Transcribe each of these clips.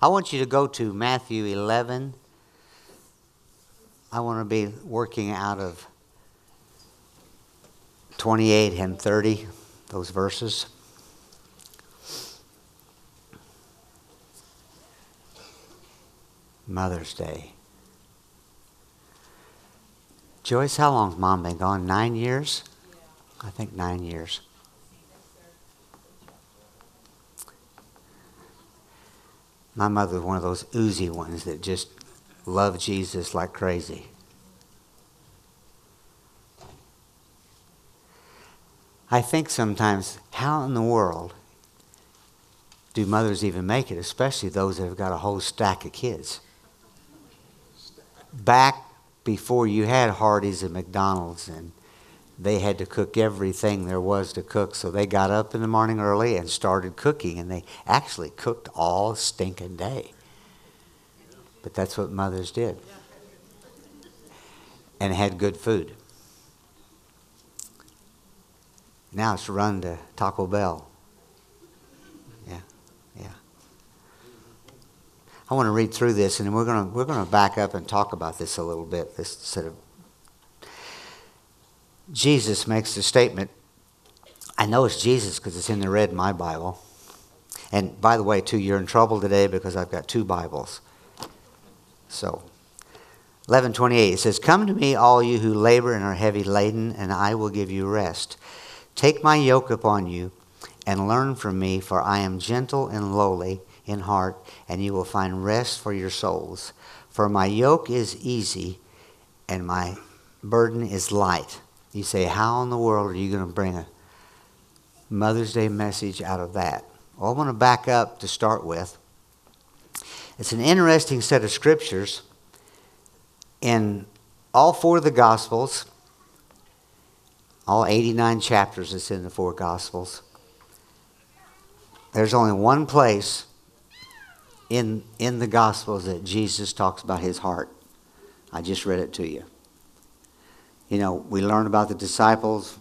I want you to go to Matthew 11. I want to be working out of 28 and 30, those verses. Mother's Day. Joyce, how long's mom been gone? Nine years? I think nine years. My mother was one of those oozy ones that just loved Jesus like crazy. I think sometimes, how in the world do mothers even make it, especially those that have got a whole stack of kids? Back before you had Hardee's and McDonald's and they had to cook everything there was to cook. So they got up in the morning early and started cooking, and they actually cooked all stinking day. But that's what mothers did. And had good food. Now it's run to Taco Bell. Yeah, yeah. I want to read through this, and we're going to we're to back up and talk about this a little bit. This sort of Jesus makes the statement. I know it's Jesus because it's in the red in my Bible. And by the way, too, you're in trouble today because I've got two Bibles. So, 1128, it says, Come to me, all you who labor and are heavy laden, and I will give you rest. Take my yoke upon you and learn from me, for I am gentle and lowly in heart, and you will find rest for your souls. For my yoke is easy and my burden is light. You say, How in the world are you going to bring a Mother's Day message out of that? Well, I want to back up to start with. It's an interesting set of scriptures. In all four of the Gospels, all 89 chapters that's in the four Gospels, there's only one place in, in the Gospels that Jesus talks about his heart. I just read it to you you know, we learn about the disciples,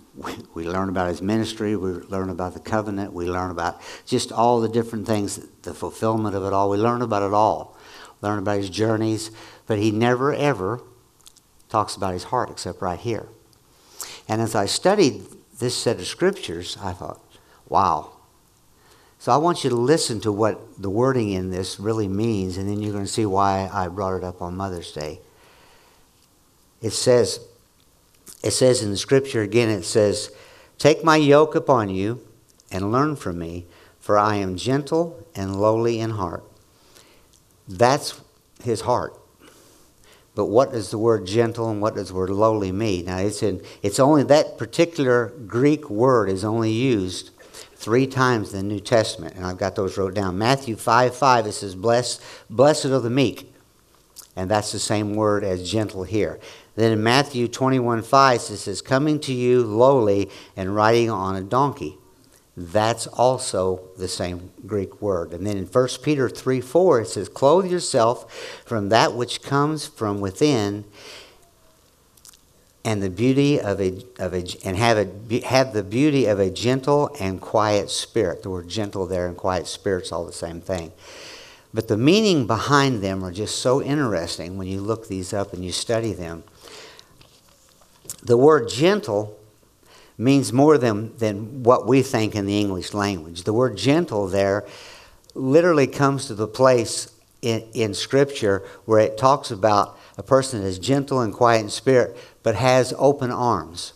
we, learn about his ministry, we learn about the covenant, we learn about just all the different things, the fulfillment of it all. We learn about it all. Learn about his journeys, but he never ever talks about his heart except right here. And as I studied this set of scriptures, I thought, wow. So I want you to listen to what the wording in this really means, and then you're going to see why I brought it up on Mother's Day. It says, it says in the scripture again, it says, Take my yoke upon you and learn from me, for I am gentle and lowly in heart. That's his heart. But what does the word gentle and what does the word lowly mean? Now, it's, in, it's only that particular Greek word is only used three times in the New Testament, and I've got those wrote down. Matthew 5 5, it says, Blessed, blessed are the meek. And that's the same word as gentle here. Then in Matthew 21 5, it says, Coming to you lowly and riding on a donkey. That's also the same Greek word. And then in 1 Peter 3 4, it says, Clothe yourself from that which comes from within and the beauty of a, of a and have, a, have the beauty of a gentle and quiet spirit. The word gentle there and quiet spirit's all the same thing. But the meaning behind them are just so interesting when you look these up and you study them. The word gentle means more than, than what we think in the English language. The word gentle there literally comes to the place in, in Scripture where it talks about a person that is gentle and quiet in spirit, but has open arms.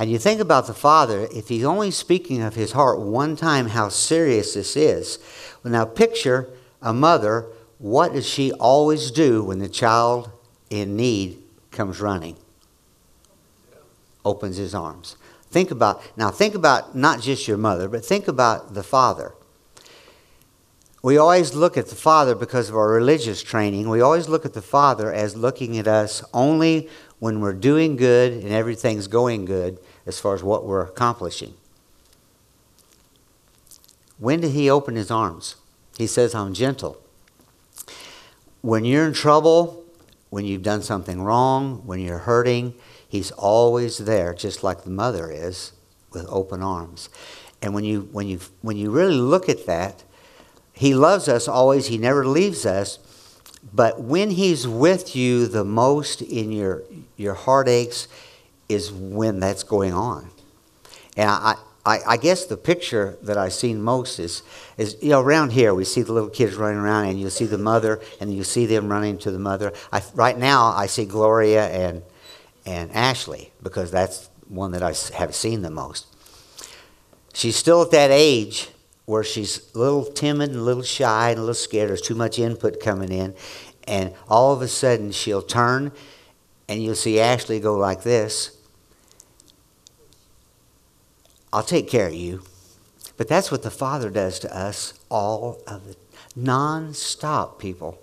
And you think about the father, if he's only speaking of his heart one time, how serious this is. Well, now picture a mother, what does she always do when the child in need comes running? Opens his arms. Think about, now think about not just your mother, but think about the father. We always look at the father because of our religious training. We always look at the father as looking at us only when we're doing good and everything's going good as far as what we're accomplishing. When did he open his arms? He says, I'm gentle. When you're in trouble, when you've done something wrong, when you're hurting, He's always there, just like the mother is, with open arms. And when you, when you, when you really look at that, He loves us always, He never leaves us. But when He's with you the most in your, your heartaches is when that's going on. And I, I, I guess the picture that I've seen most is, is, you know, around here we see the little kids running around and you see the mother and you see them running to the mother. I, right now I see Gloria and, and Ashley because that's one that I have seen the most. She's still at that age where she's a little timid and a little shy and a little scared. There's too much input coming in. And all of a sudden, she'll turn and you'll see Ashley go like this. I'll take care of you. But that's what the Father does to us all of the non-stop people.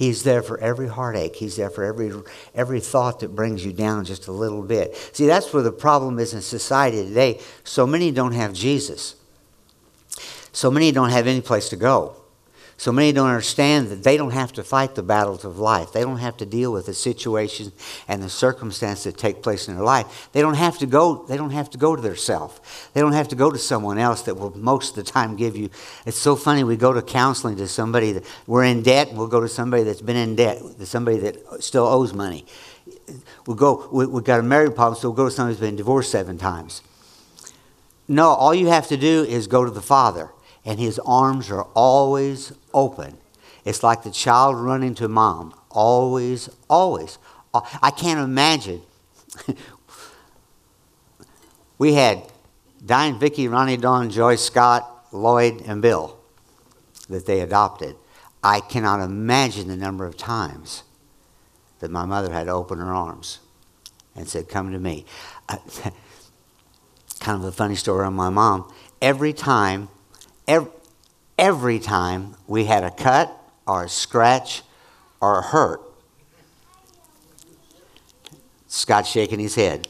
He's there for every heartache. He's there for every every thought that brings you down just a little bit. See, that's where the problem is in society today. So many don't have Jesus. So many don't have any place to go. So many don't understand that they don't have to fight the battles of life. They don't have to deal with the situations and the circumstances that take place in their life. They don't have to go, they don't have to go to their self. They don't have to go to someone else that will most of the time give you. It's so funny, we go to counseling to somebody that we're in debt, and we'll go to somebody that's been in debt, to somebody that still owes money. We'll go, we, we've got a married problem, so we'll go to somebody who's been divorced seven times. No, all you have to do is go to the Father and his arms are always open. It's like the child running to mom. Always, always. Uh, I can't imagine. we had Diane, Vicky, Ronnie, Dawn, Joyce, Scott, Lloyd, and Bill that they adopted. I cannot imagine the number of times that my mother had opened her arms and said, Come to me. kind of a funny story on my mom. Every time every, every time we had a cut or a scratch or a hurt. Scott's shaking his head.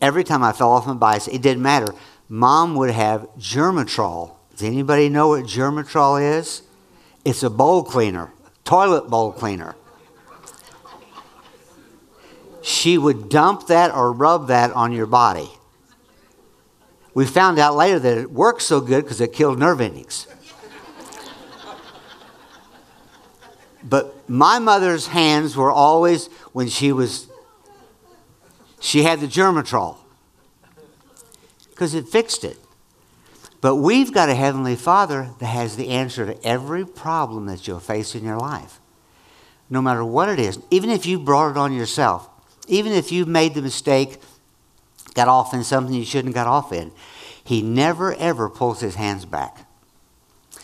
Every time I fell off my bicycle, it didn't matter. Mom would have Germatrol. Does anybody know what Germatrol is? It's a bowl cleaner, toilet bowl cleaner. She would dump that or rub that on your body. We found out later that it worked so good because it killed nerve endings. but my mother's hands were always, when she was, she had the Germatrol because it fixed it. But we've got a Heavenly Father that has the answer to every problem that you'll face in your life. No matter what it is, even if you brought it on yourself, even if you've made the mistake got off in something you shouldn't got off in. He never ever pulls his hands back.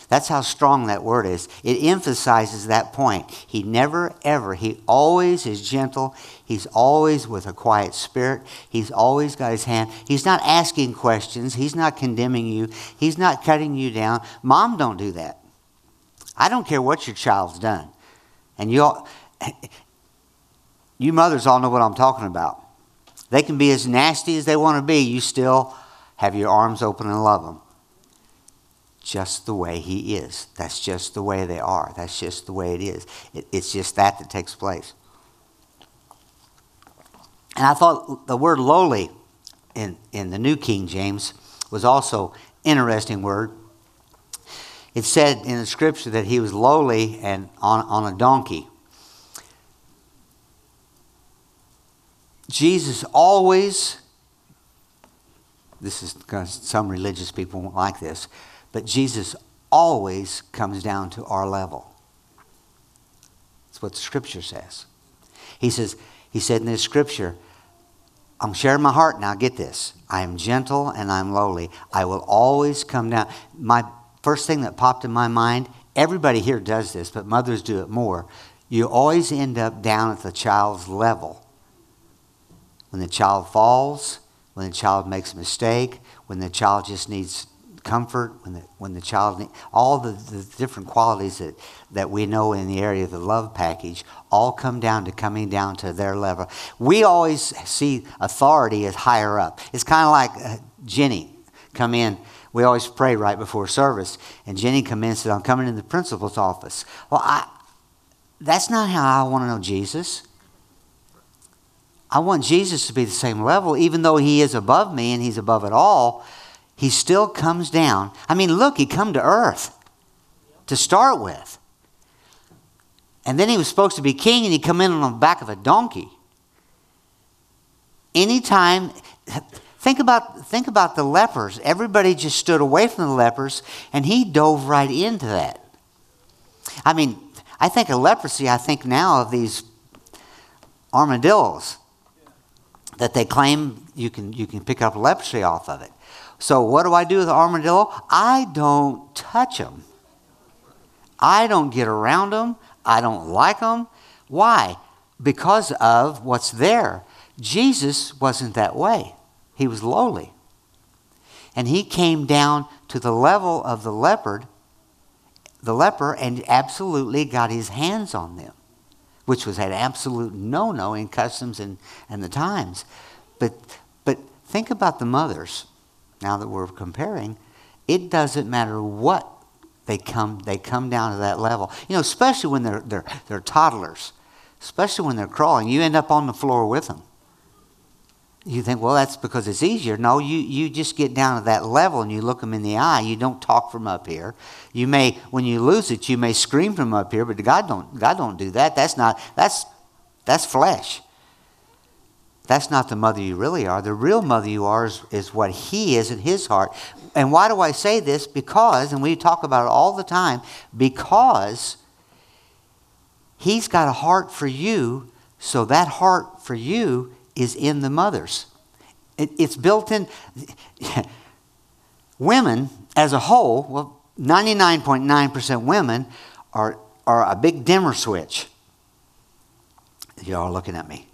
That's how strong that word is. It emphasizes that point. He never ever, he always is gentle. He's always with a quiet spirit. He's always got his hand. He's not asking questions. He's not condemning you. He's not cutting you down. Mom, don't do that. I don't care what your child's done. And you all, you mothers all know what I'm talking about. They can be as nasty as they want to be. You still have your arms open and love them. Just the way He is. That's just the way they are. That's just the way it is. It, it's just that that takes place. And I thought the word lowly in, in the New King James was also interesting word. It said in the scripture that he was lowly and on, on a donkey. Jesus always, this is because some religious people won't like this, but Jesus always comes down to our level. That's what the scripture says. He says, he said in this scripture, I'm sharing my heart now. Get this. I am gentle and I'm lowly. I will always come down. My first thing that popped in my mind, everybody here does this, but mothers do it more. You always end up down at the child's level when the child falls, when the child makes a mistake, when the child just needs comfort, when the, when the child, need, all the, the different qualities that, that we know in the area of the love package all come down to coming down to their level. We always see authority as higher up. It's kind of like uh, Jenny come in. We always pray right before service, and Jenny come in and said, I'm coming in the principal's office. Well, I, that's not how I want to know Jesus. I want Jesus to be the same level, even though he is above me and he's above it all. He still comes down. I mean, look, he come to earth. to start with. And then he was supposed to be king and he come in on the back of a donkey. Anytime think about think about the lepers. Everybody just stood away from the lepers and he dove right into that. I mean, I think of leprosy, I think now of these armadillos that they claim you can you can pick up leprosy off of it. So what do I do with the armadillo? I don't touch them. I don't get around them. I don't like them. Why? Because of what's there. Jesus wasn't that way. He was lowly. And he came down to the level of the leopard, the leper, and absolutely got his hands on them, which was an absolute no-no in customs and, and the times. But but think about the mothers now that we're comparing, it doesn't matter what they come they come down to that level. You know, especially when they're they're they're toddlers, especially when they're crawling, you end up on the floor with them. You think, well, that's because it's easier. No, you, you just get down to that level and you look them in the eye. You don't talk from up here. You may, when you lose it, you may scream from up here, but God don't, God don't do that. That's not, that's, that's flesh. That's not the mother you really are. The real mother you are is, is what He is in His heart. And why do I say this? Because, and we talk about it all the time, because He's got a heart for you, so that heart for you is in the mothers. It, it's built in. women, as a whole, well, 99.9% women are, are a big dimmer switch. Y'all looking at me.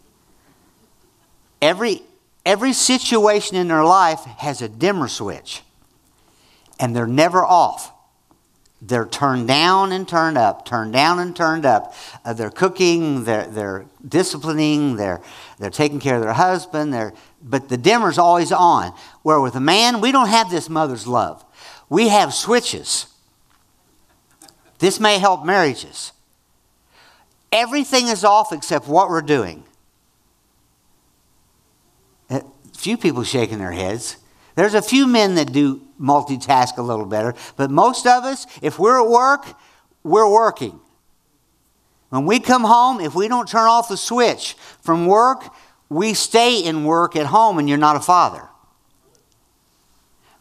Every, every situation in their life has a dimmer switch, and they're never off. They're turned down and turned up, turned down and turned up. Uh, they're cooking, they're, they're disciplining, they're, they're taking care of their husband, they're, but the dimmer's always on. Where with a man, we don't have this mother's love. We have switches. This may help marriages. Everything is off except what we're doing A few people shaking their heads. There's a few men that do multitask a little better, but most of us, if we're at work, we're working. When we come home, if we don't turn off the switch from work, we stay in work at home and you're not a father.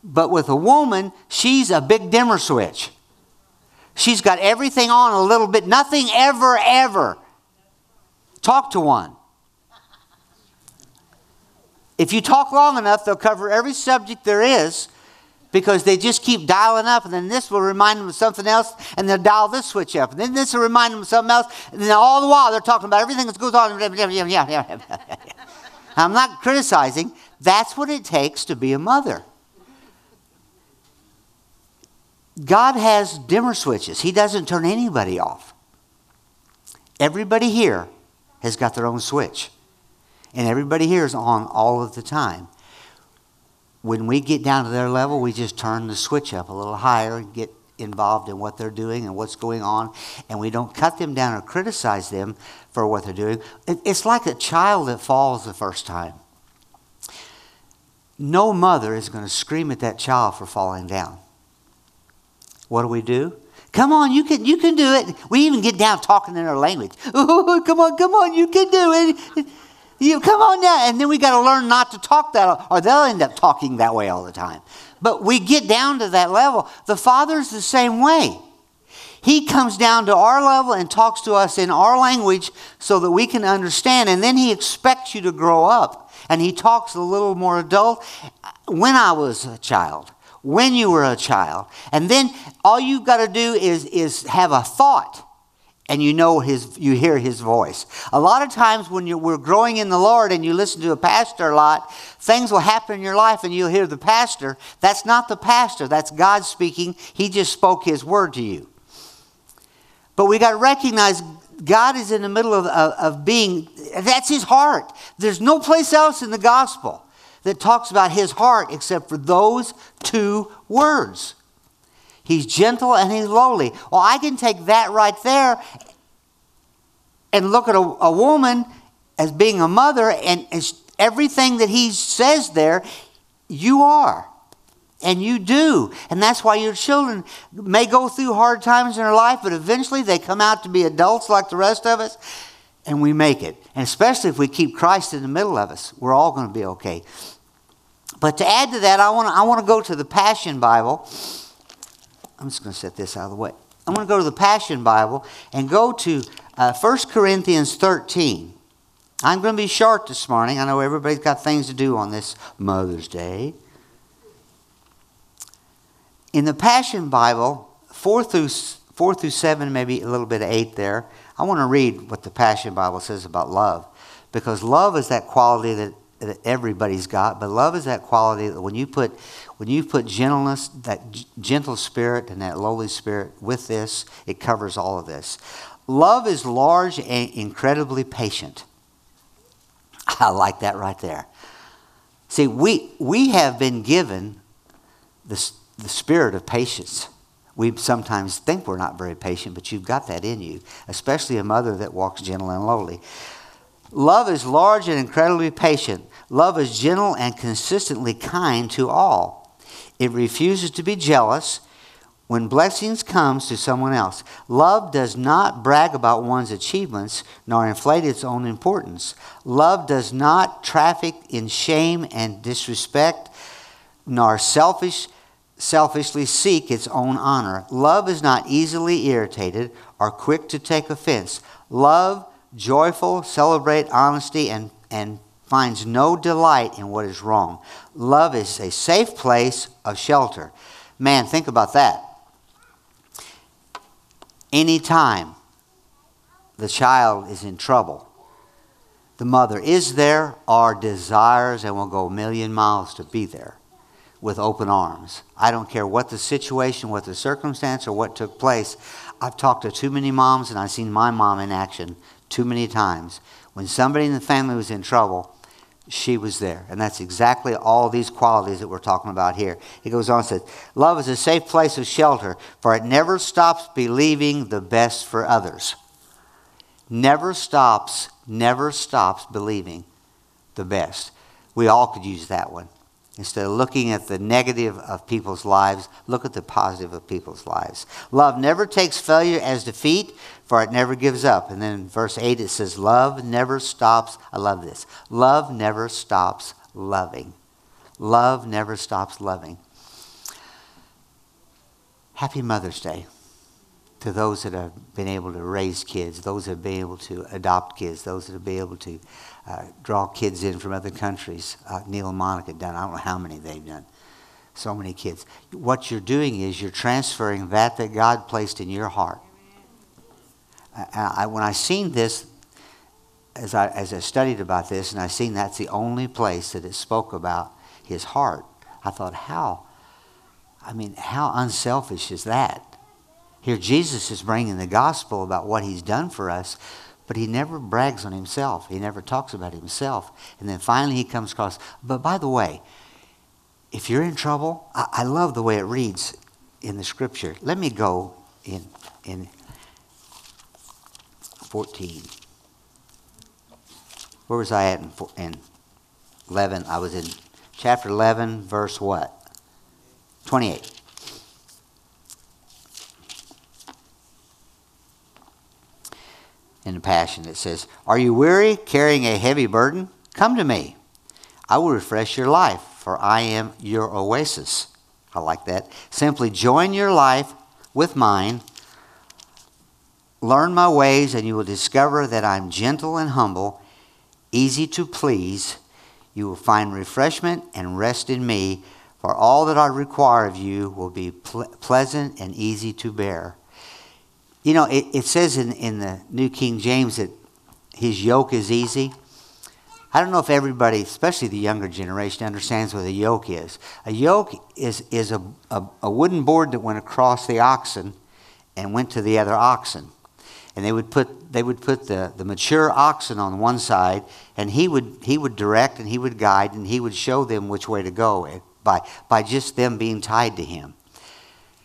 But with a woman, she's a big dimmer switch. She's got everything on a little bit, nothing ever, ever. Talk to one. If you talk long enough, they'll cover every subject there is because they just keep dialing up, and then this will remind them of something else, and they'll dial this switch up, and then this will remind them of something else, and then all the while they're talking about everything that goes on. I'm not criticizing. That's what it takes to be a mother. God has dimmer switches. He doesn't turn anybody off. Everybody here has got their own switch. And everybody here is on all of the time. When we get down to their level, we just turn the switch up a little higher and get involved in what they're doing and what's going on. And we don't cut them down or criticize them for what they're doing. It's like a child that falls the first time. No mother is going to scream at that child for falling down. What do we do? Come on, you can, you can do it. We even get down talking in our language. Oh, come on, come on, you can do it. You come on now, and then we got to learn not to talk that, or they'll end up talking that way all the time. But we get down to that level. The Father's the same way. He comes down to our level and talks to us in our language so that we can understand, and then He expects you to grow up. And He talks a little more adult. When I was a child, when you were a child, and then all you've got to do is, is have a thought and you know his you hear his voice. A lot of times when you we're growing in the lord and you listen to a pastor a lot things will happen in your life and you'll hear the pastor. That's not the pastor. That's god speaking. He just spoke his word to you. But we got to recognize god is in the middle of, of, of being that's his heart. There's no place else in the gospel that talks about his heart except for those two words He's gentle and he's lowly. Well, I can take that right there and look at a, a woman as being a mother, and everything that he says there, you are. And you do. And that's why your children may go through hard times in their life, but eventually they come out to be adults like the rest of us, and we make it. And especially if we keep Christ in the middle of us, we're all going to be okay. But to add to that, I want to I want to go to the Passion Bible. I'm just going to set this out of the way. I'm going to go to the Passion Bible and go to uh, 1 Corinthians 13. I'm going to be short this morning. I know everybody's got things to do on this Mother's Day. In the Passion Bible, 4 through, 4 through 7, maybe a little bit of 8 there, I want to read what the Passion Bible says about love. Because love is that quality that, that everybody's got, but love is that quality that when you put when you put gentleness, that gentle spirit and that lowly spirit with this, it covers all of this. Love is large and incredibly patient. I like that right there. See, we, we have been given the, the spirit of patience. We sometimes think we're not very patient, but you've got that in you, especially a mother that walks gentle and lowly. Love is large and incredibly patient. Love is gentle and consistently kind to all. It refuses to be jealous when blessings comes to someone else. Love does not brag about one's achievements nor inflate its own importance. Love does not traffic in shame and disrespect nor selfish selfishly seek its own honor. Love is not easily irritated or quick to take offense. Love, joyful, celebrate honesty and and finds no delight in what is wrong. Love is a safe place of shelter. Man, think about that anytime the child is in trouble, the mother is there or desires and will go a million miles to be there with open arms. I don't care what the situation, what the circumstance, or what took place. I've talked to too many moms and I've seen my mom in action too many times. When somebody in the family was in trouble, she was there. And that's exactly all these qualities that we're talking about here. He goes on and says, Love is a safe place of shelter, for it never stops believing the best for others. Never stops, never stops believing the best. We all could use that one. Instead of looking at the negative of people's lives, look at the positive of people's lives. Love never takes failure as defeat, for it never gives up. And then in verse 8 it says, Love never stops. I love this. Love never stops loving. Love never stops loving. Happy Mother's Day to those that have been able to raise kids, those that have been able to adopt kids, those that have been able to uh, draw kids in from other countries. Uh, Neil and Monica done. I don't know how many they've done. So many kids. What you're doing is you're transferring that that God placed in your heart. I, I, when I seen this, as I, as I studied about this, and I seen that's the only place that it spoke about his heart, I thought, how? I mean, how unselfish is that? Here, Jesus is bringing the gospel about what he's done for us, but he never brags on himself. He never talks about himself. And then finally he comes across, but by the way, if you're in trouble, I, I love the way it reads in the scripture. Let me go in, in 14. Where was I at in, in 11? I was in chapter 11, verse what? 28. In the Passion. It says, Are you weary, carrying a heavy burden? Come to me. I will refresh your life, for I am your oasis. I like that. Simply join your life with mine. Learn my ways, and you will discover that I'm gentle and humble, easy to please. You will find refreshment and rest in me, for all that I require of you will be ple- pleasant and easy to bear. You know, it, it says in, in the New King James that his yoke is easy. I don't know if everybody, especially the younger generation, understands what a yoke is. A yoke is, is a, a, a, wooden board that went across the oxen and went to the other oxen. And they would put, they would put the, the mature oxen on one side, and he would, he would direct and he would guide and he would show them which way to go eh, by, by just them being tied to him.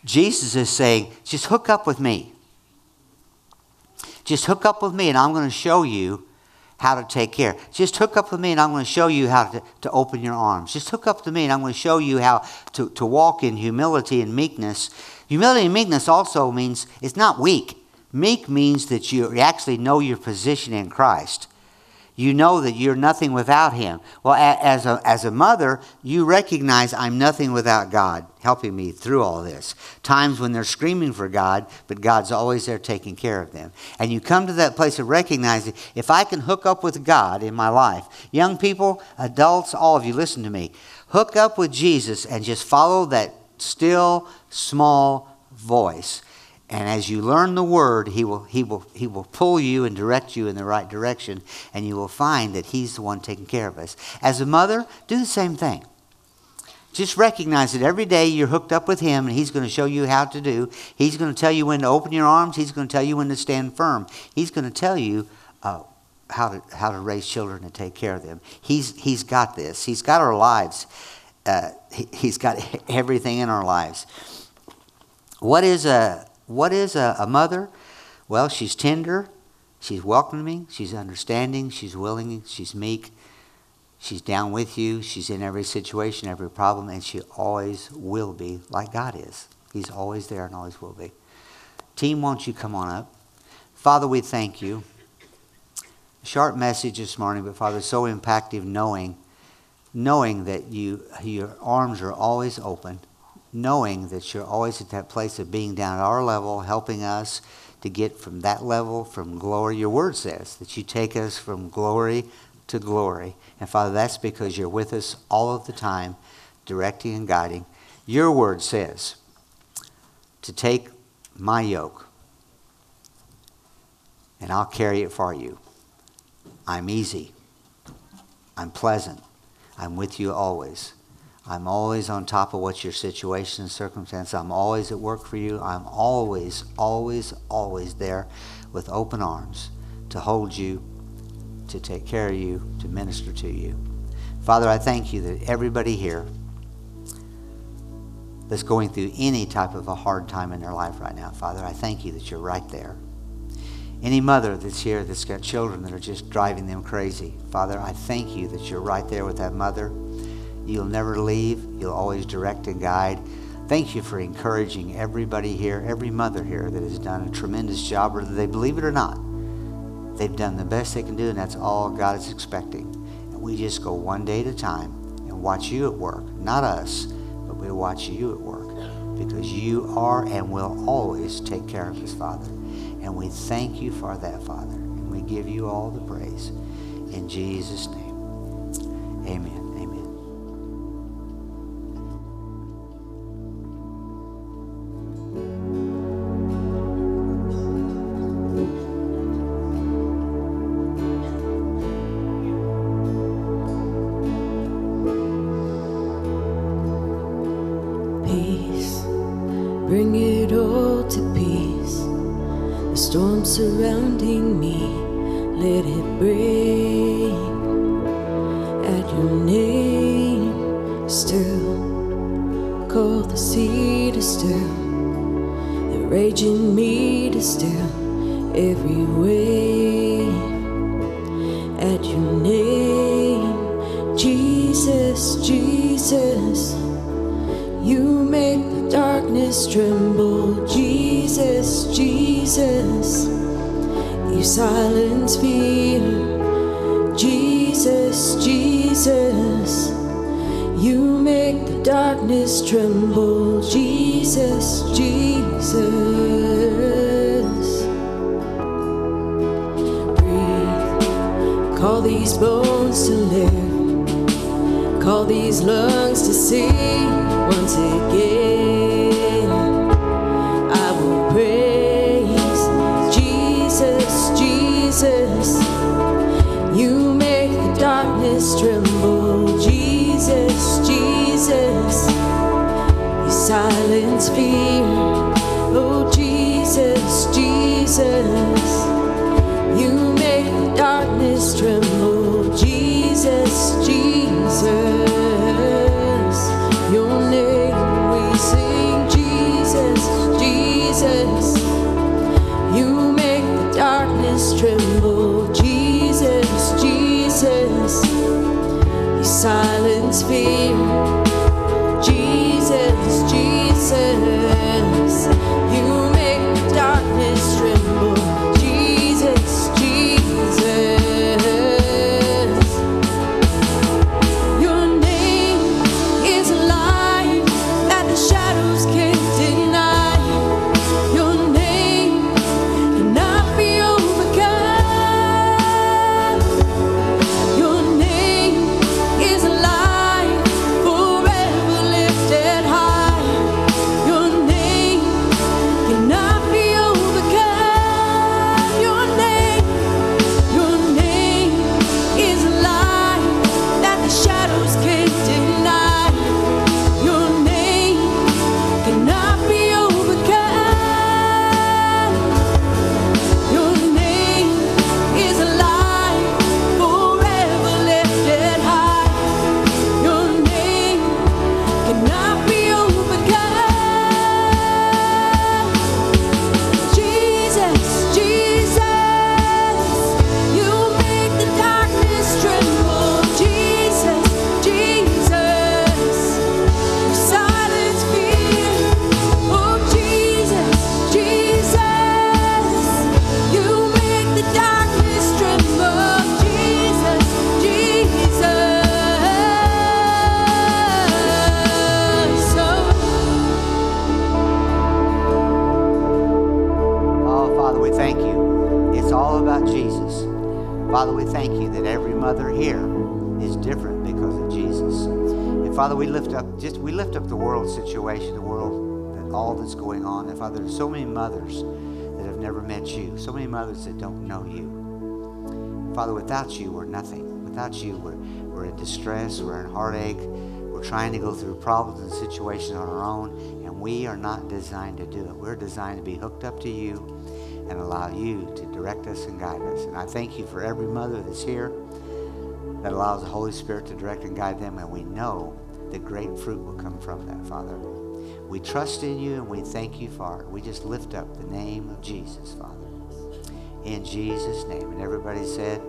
Jesus is saying, just hook up with me. Just hook up with me, and I'm going to show you how to take care. Just hook up with me and I'm going to show you how to, to open your arms. Just hook up to me and I'm going to show you how to, to walk in humility and meekness. Humility and meekness also means it's not weak. Meek means that you actually know your position in Christ. You know that you're nothing without Him. Well, as a, as a mother, you recognize I'm nothing without God helping me through all this. Times when they're screaming for God, but God's always there taking care of them. And you come to that place of recognizing if I can hook up with God in my life, young people, adults, all of you, listen to me. Hook up with Jesus and just follow that still, small voice. And as you learn the word, he will, he, will, he will pull you and direct you in the right direction, and you will find that he's the one taking care of us. As a mother, do the same thing. Just recognize that every day you're hooked up with him, and he's going to show you how to do. He's going to tell you when to open your arms, he's going to tell you when to stand firm. He's going to tell you uh, how, to, how to raise children and take care of them. He's, he's got this, he's got our lives, uh, he, he's got everything in our lives. What is a what is a, a mother? Well, she's tender, she's welcoming, she's understanding, she's willing, she's meek, she's down with you, she's in every situation, every problem, and she always will be like God is. He's always there and always will be. Team, won't you come on up? Father, we thank you. Sharp message this morning, but Father, so impactful knowing, knowing that you, your arms are always open knowing that you're always at that place of being down at our level, helping us to get from that level, from glory. Your word says that you take us from glory to glory. And Father, that's because you're with us all of the time, directing and guiding. Your word says to take my yoke and I'll carry it for you. I'm easy. I'm pleasant. I'm with you always. I'm always on top of what your situation and circumstance. I'm always at work for you. I'm always, always, always there with open arms to hold you, to take care of you, to minister to you. Father, I thank you that everybody here that's going through any type of a hard time in their life right now, Father, I thank you that you're right there. Any mother that's here that's got children that are just driving them crazy, Father, I thank you that you're right there with that mother You'll never leave. You'll always direct and guide. Thank you for encouraging everybody here, every mother here that has done a tremendous job, whether they believe it or not. They've done the best they can do, and that's all God is expecting. And we just go one day at a time and watch you at work. Not us, but we watch you at work because you are and will always take care of us, Father. And we thank you for that, Father. And we give you all the praise. In Jesus' name, amen. Me, let it break at your name. Still, call the sea to still, the raging me to still every wave at your name. Jesus, Jesus, you make the darkness tremble. Jesus, Jesus silence fear. Jesus, Jesus, you make the darkness tremble. Jesus, Jesus. Breathe, call these bones to live, call these lungs to sing once again. Silence that's going on. And Father, there's so many mothers that have never met you, so many mothers that don't know you. Father, without you, we're nothing. Without you, we're, we're in distress, we're in heartache, we're trying to go through problems and situations on our own, and we are not designed to do it. We're designed to be hooked up to you and allow you to direct us and guide us. And I thank you for every mother that's here that allows the Holy Spirit to direct and guide them, and we know that great fruit will come from that, Father. We trust in you and we thank you for it. We just lift up the name of Jesus, Father. In Jesus' name. And everybody said,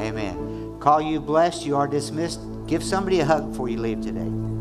Amen. Call you blessed. You are dismissed. Give somebody a hug before you leave today.